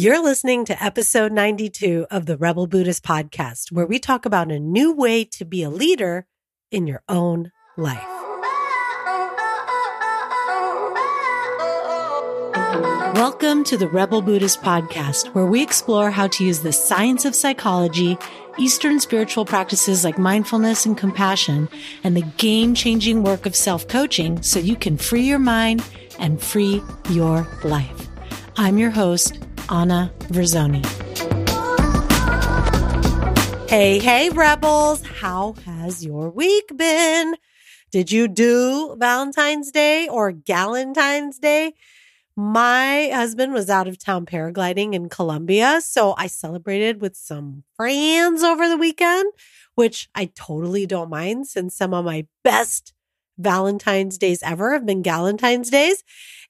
You're listening to episode 92 of the Rebel Buddhist podcast, where we talk about a new way to be a leader in your own life. Welcome to the Rebel Buddhist podcast, where we explore how to use the science of psychology, Eastern spiritual practices like mindfulness and compassion, and the game changing work of self coaching so you can free your mind and free your life. I'm your host, Anna Verzoni. Hey, hey, rebels. How has your week been? Did you do Valentine's Day or Galentine's Day? My husband was out of town paragliding in Colombia, so I celebrated with some friends over the weekend, which I totally don't mind since some of my best Valentine's days ever have been Galentine's days.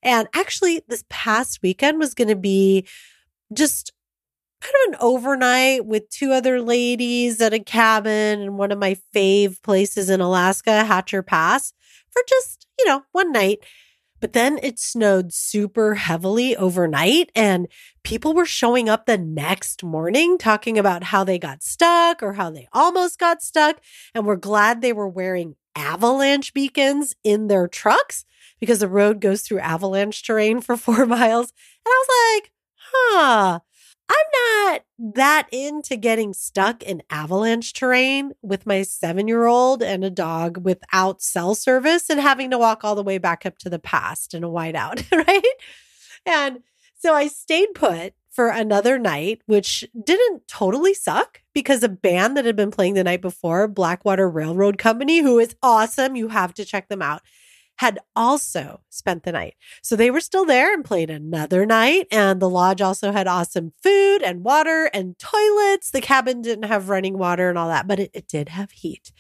And actually, this past weekend was going to be just kind of an overnight with two other ladies at a cabin in one of my fave places in Alaska, Hatcher Pass, for just, you know, one night. But then it snowed super heavily overnight, and people were showing up the next morning talking about how they got stuck or how they almost got stuck. And we're glad they were wearing avalanche beacons in their trucks because the road goes through avalanche terrain for four miles. And I was like, huh, I'm not that into getting stuck in avalanche terrain with my seven year old and a dog without cell service and having to walk all the way back up to the past in a whiteout, right? And so I stayed put for another night, which didn't totally suck because a band that had been playing the night before, Blackwater Railroad Company, who is awesome, you have to check them out had also spent the night. So they were still there and played another night. And the lodge also had awesome food and water and toilets. The cabin didn't have running water and all that, but it, it did have heat.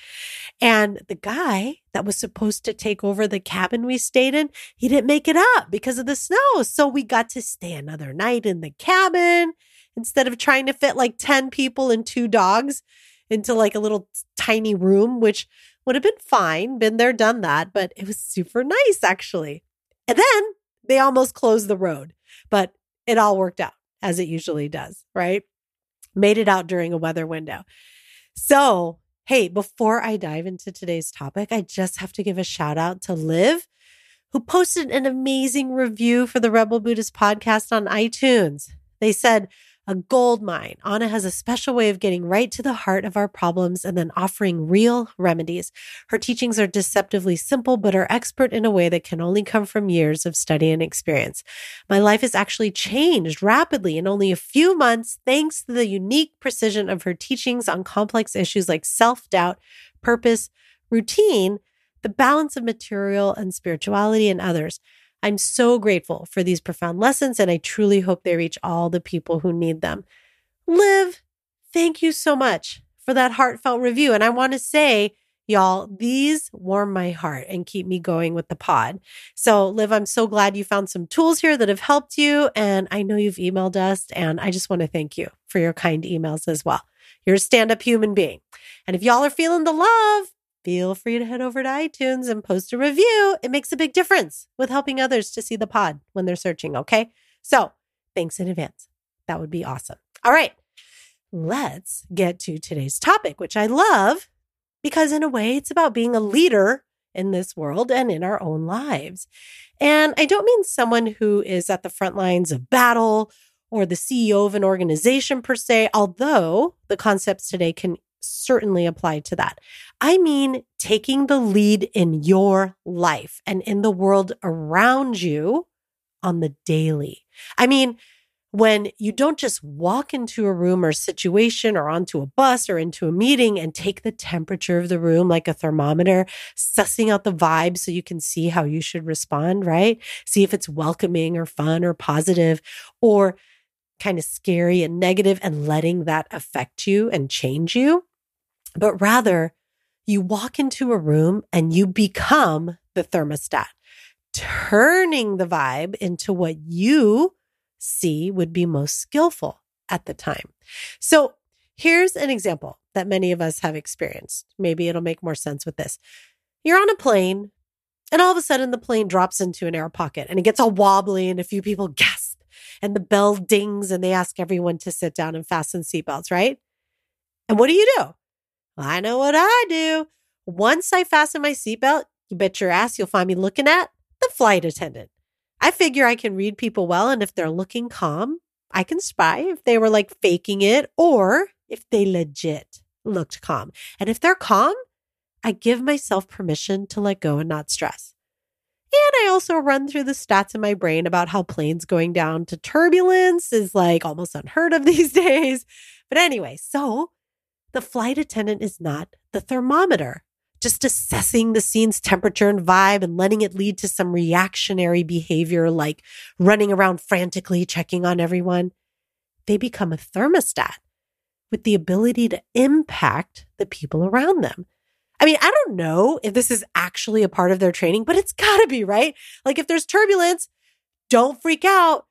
And the guy that was supposed to take over the cabin we stayed in, he didn't make it up because of the snow. So we got to stay another night in the cabin instead of trying to fit like 10 people and two dogs into like a little tiny room, which would have been fine, been there, done that, but it was super nice actually. And then they almost closed the road, but it all worked out as it usually does, right? Made it out during a weather window. So, hey, before I dive into today's topic, I just have to give a shout out to Liv, who posted an amazing review for the Rebel Buddhist podcast on iTunes. They said, a gold mine. Anna has a special way of getting right to the heart of our problems and then offering real remedies. Her teachings are deceptively simple, but are expert in a way that can only come from years of study and experience. My life has actually changed rapidly in only a few months, thanks to the unique precision of her teachings on complex issues like self doubt, purpose, routine, the balance of material and spirituality, and others. I'm so grateful for these profound lessons, and I truly hope they reach all the people who need them. Liv, thank you so much for that heartfelt review. And I want to say, y'all, these warm my heart and keep me going with the pod. So, Liv, I'm so glad you found some tools here that have helped you. And I know you've emailed us, and I just want to thank you for your kind emails as well. You're a stand up human being. And if y'all are feeling the love, feel free to head over to iTunes and post a review. It makes a big difference with helping others to see the pod when they're searching. Okay. So thanks in advance. That would be awesome. All right. Let's get to today's topic, which I love because, in a way, it's about being a leader in this world and in our own lives. And I don't mean someone who is at the front lines of battle or the CEO of an organization per se, although the concepts today can certainly apply to that. I mean, taking the lead in your life and in the world around you on the daily. I mean, when you don't just walk into a room or situation or onto a bus or into a meeting and take the temperature of the room like a thermometer, sussing out the vibe so you can see how you should respond, right? See if it's welcoming or fun or positive or kind of scary and negative and letting that affect you and change you but rather you walk into a room and you become the thermostat, turning the vibe into what you see would be most skillful at the time. So here's an example that many of us have experienced. Maybe it'll make more sense with this. You're on a plane, and all of a sudden the plane drops into an air pocket and it gets all wobbly, and a few people gasp and the bell dings and they ask everyone to sit down and fasten seatbelts, right? And what do you do? I know what I do. Once I fasten my seatbelt, you bet your ass you'll find me looking at the flight attendant. I figure I can read people well, and if they're looking calm, I can spy if they were like faking it or if they legit looked calm. And if they're calm, I give myself permission to let go and not stress. And I also run through the stats in my brain about how planes going down to turbulence is like almost unheard of these days. But anyway, so the flight attendant is not the thermometer just assessing the scene's temperature and vibe and letting it lead to some reactionary behavior like running around frantically checking on everyone, they become a thermostat with the ability to impact the people around them. I mean, I don't know if this is actually a part of their training, but it's got to be, right? Like if there's turbulence, don't freak out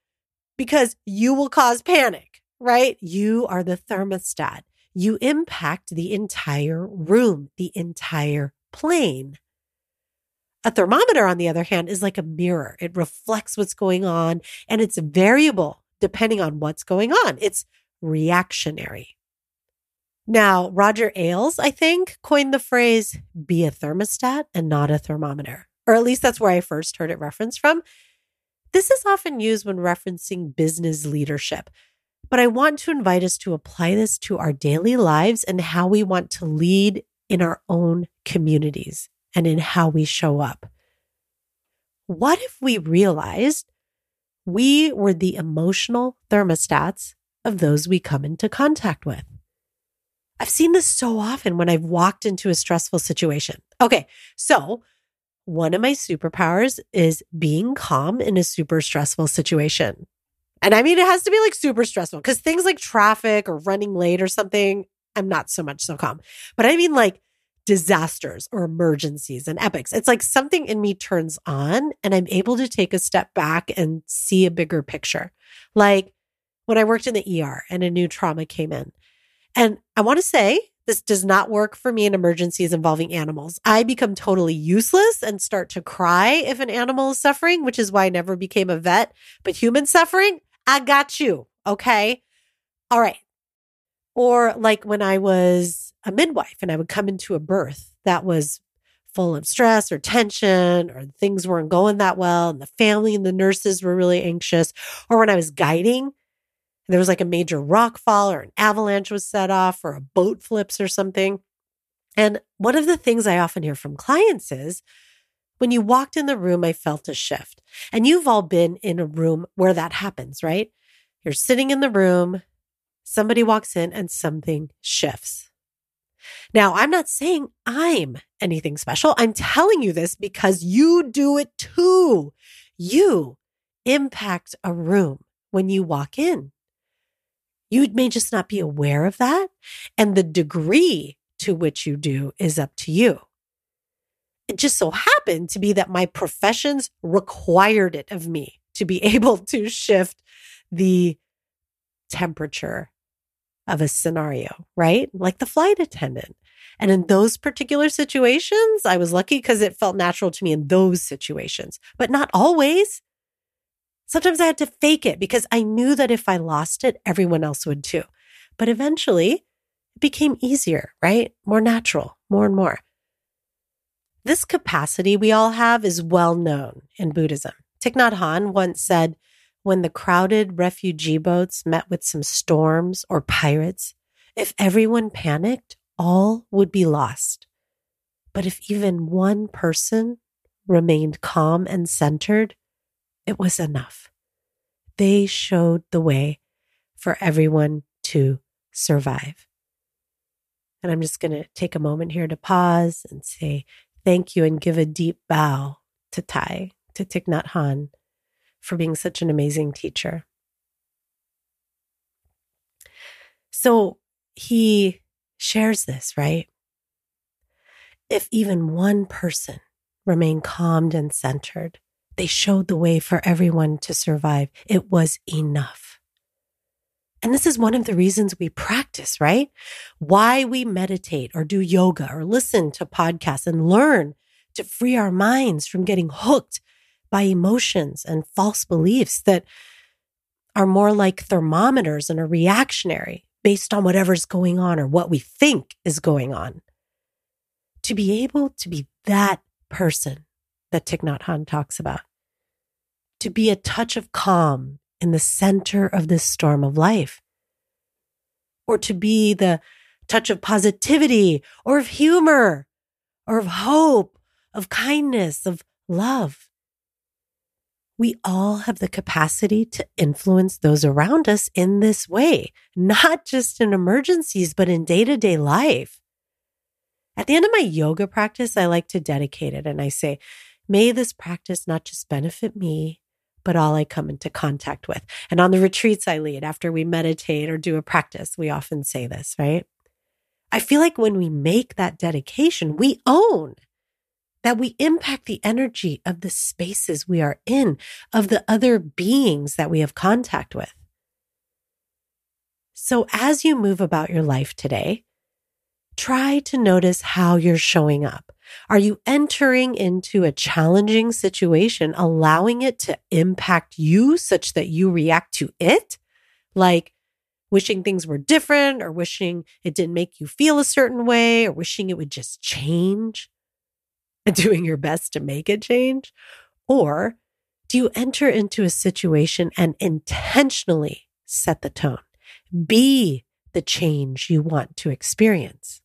because you will cause panic, right? You are the thermostat you impact the entire room, the entire plane. A thermometer, on the other hand, is like a mirror. It reflects what's going on and it's variable depending on what's going on. It's reactionary. Now, Roger Ailes, I think, coined the phrase be a thermostat and not a thermometer, or at least that's where I first heard it referenced from. This is often used when referencing business leadership, but I want to invite us to apply this to our daily lives and how we want to lead in our own communities and in how we show up. What if we realized we were the emotional thermostats of those we come into contact with? I've seen this so often when I've walked into a stressful situation. Okay, so one of my superpowers is being calm in a super stressful situation. And I mean, it has to be like super stressful because things like traffic or running late or something, I'm not so much so calm. But I mean, like disasters or emergencies and epics. It's like something in me turns on and I'm able to take a step back and see a bigger picture. Like when I worked in the ER and a new trauma came in. And I want to say, this does not work for me in emergencies involving animals. I become totally useless and start to cry if an animal is suffering, which is why I never became a vet. But human suffering, I got you. Okay. All right. Or like when I was a midwife and I would come into a birth that was full of stress or tension or things weren't going that well and the family and the nurses were really anxious. Or when I was guiding, there was like a major rock fall or an avalanche was set off or a boat flips or something. And one of the things I often hear from clients is, when you walked in the room, I felt a shift. And you've all been in a room where that happens, right? You're sitting in the room, somebody walks in, and something shifts. Now, I'm not saying I'm anything special. I'm telling you this because you do it too. You impact a room when you walk in. You may just not be aware of that. And the degree to which you do is up to you it just so happened to be that my professions required it of me to be able to shift the temperature of a scenario, right? Like the flight attendant. And in those particular situations, I was lucky because it felt natural to me in those situations, but not always. Sometimes I had to fake it because I knew that if I lost it, everyone else would too. But eventually it became easier, right? More natural, more and more. This capacity we all have is well known in Buddhism. Thich Nhat Hanh once said, when the crowded refugee boats met with some storms or pirates, if everyone panicked, all would be lost. But if even one person remained calm and centered, it was enough. They showed the way for everyone to survive. And I'm just going to take a moment here to pause and say thank you and give a deep bow to Thay, to Thich Nhat Hanh, for being such an amazing teacher. So he shares this, right? If even one person remained calmed and centered, they showed the way for everyone to survive. It was enough. And this is one of the reasons we practice, right? Why we meditate or do yoga or listen to podcasts and learn to free our minds from getting hooked by emotions and false beliefs that are more like thermometers and are reactionary based on whatever's going on or what we think is going on. To be able to be that person that Thich Nhat Hanh talks about, to be a touch of calm in the center of this storm of life, or to be the touch of positivity or of humor or of hope, of kindness, of love. We all have the capacity to influence those around us in this way, not just in emergencies, but in day to day life. At the end of my yoga practice, I like to dedicate it and I say, may this practice not just benefit me, but all I come into contact with. And on the retreats I lead, after we meditate or do a practice, we often say this, right? I feel like when we make that dedication, we own that we impact the energy of the spaces we are in, of the other beings that we have contact with. So as you move about your life today, try to notice how you're showing up. Are you entering into a challenging situation, allowing it to impact you such that you react to it? Like, wishing things were different or wishing it didn't make you feel a certain way or wishing it would just change and doing your best to make it change? Or do you enter into a situation and intentionally set the tone? Be the change you want to experience.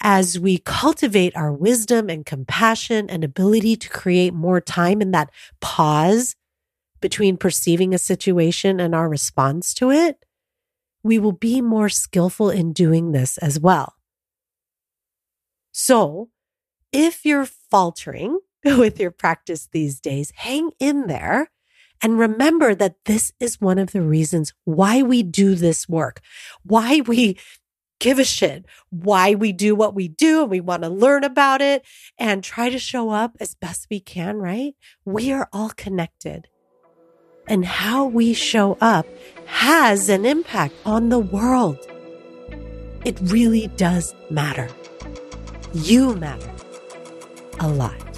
As we cultivate our wisdom and compassion and ability to create more time in that pause between perceiving a situation and our response to it, we will be more skillful in doing this as well. So, if you're faltering with your practice these days, hang in there and remember that this is one of the reasons why we do this work, why we give a shit, why we do what we do and we want to learn about it and try to show up as best we can, right? We are all connected and how we show up has an impact on the world. It really does matter. You matter a lot.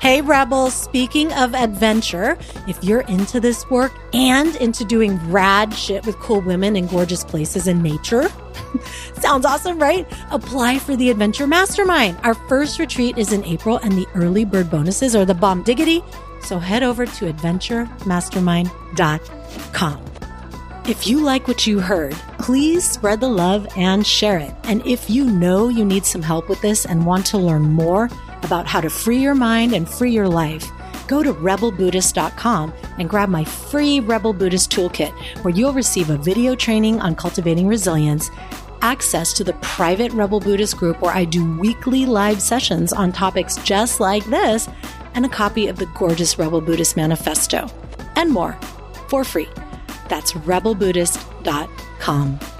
Hey, Rebels, speaking of adventure, if you're into this work and into doing rad shit with cool women in gorgeous places in nature, sounds awesome, right? Apply for the Adventure Mastermind. Our first retreat is in April, and the early bird bonuses are the bomb diggity. So head over to adventuremastermind.com. If you like what you heard, please spread the love and share it. And if you know you need some help with this and want to learn more about how to free your mind and free your life, go to rebelbuddhist.com and grab my free Rebel Buddhist Toolkit, where you'll receive a video training on cultivating resilience, access to the private Rebel Buddhist group where I do weekly live sessions on topics just like this and a copy of the gorgeous Rebel Buddhist Manifesto, and more for free. That's rebelbuddhist.com.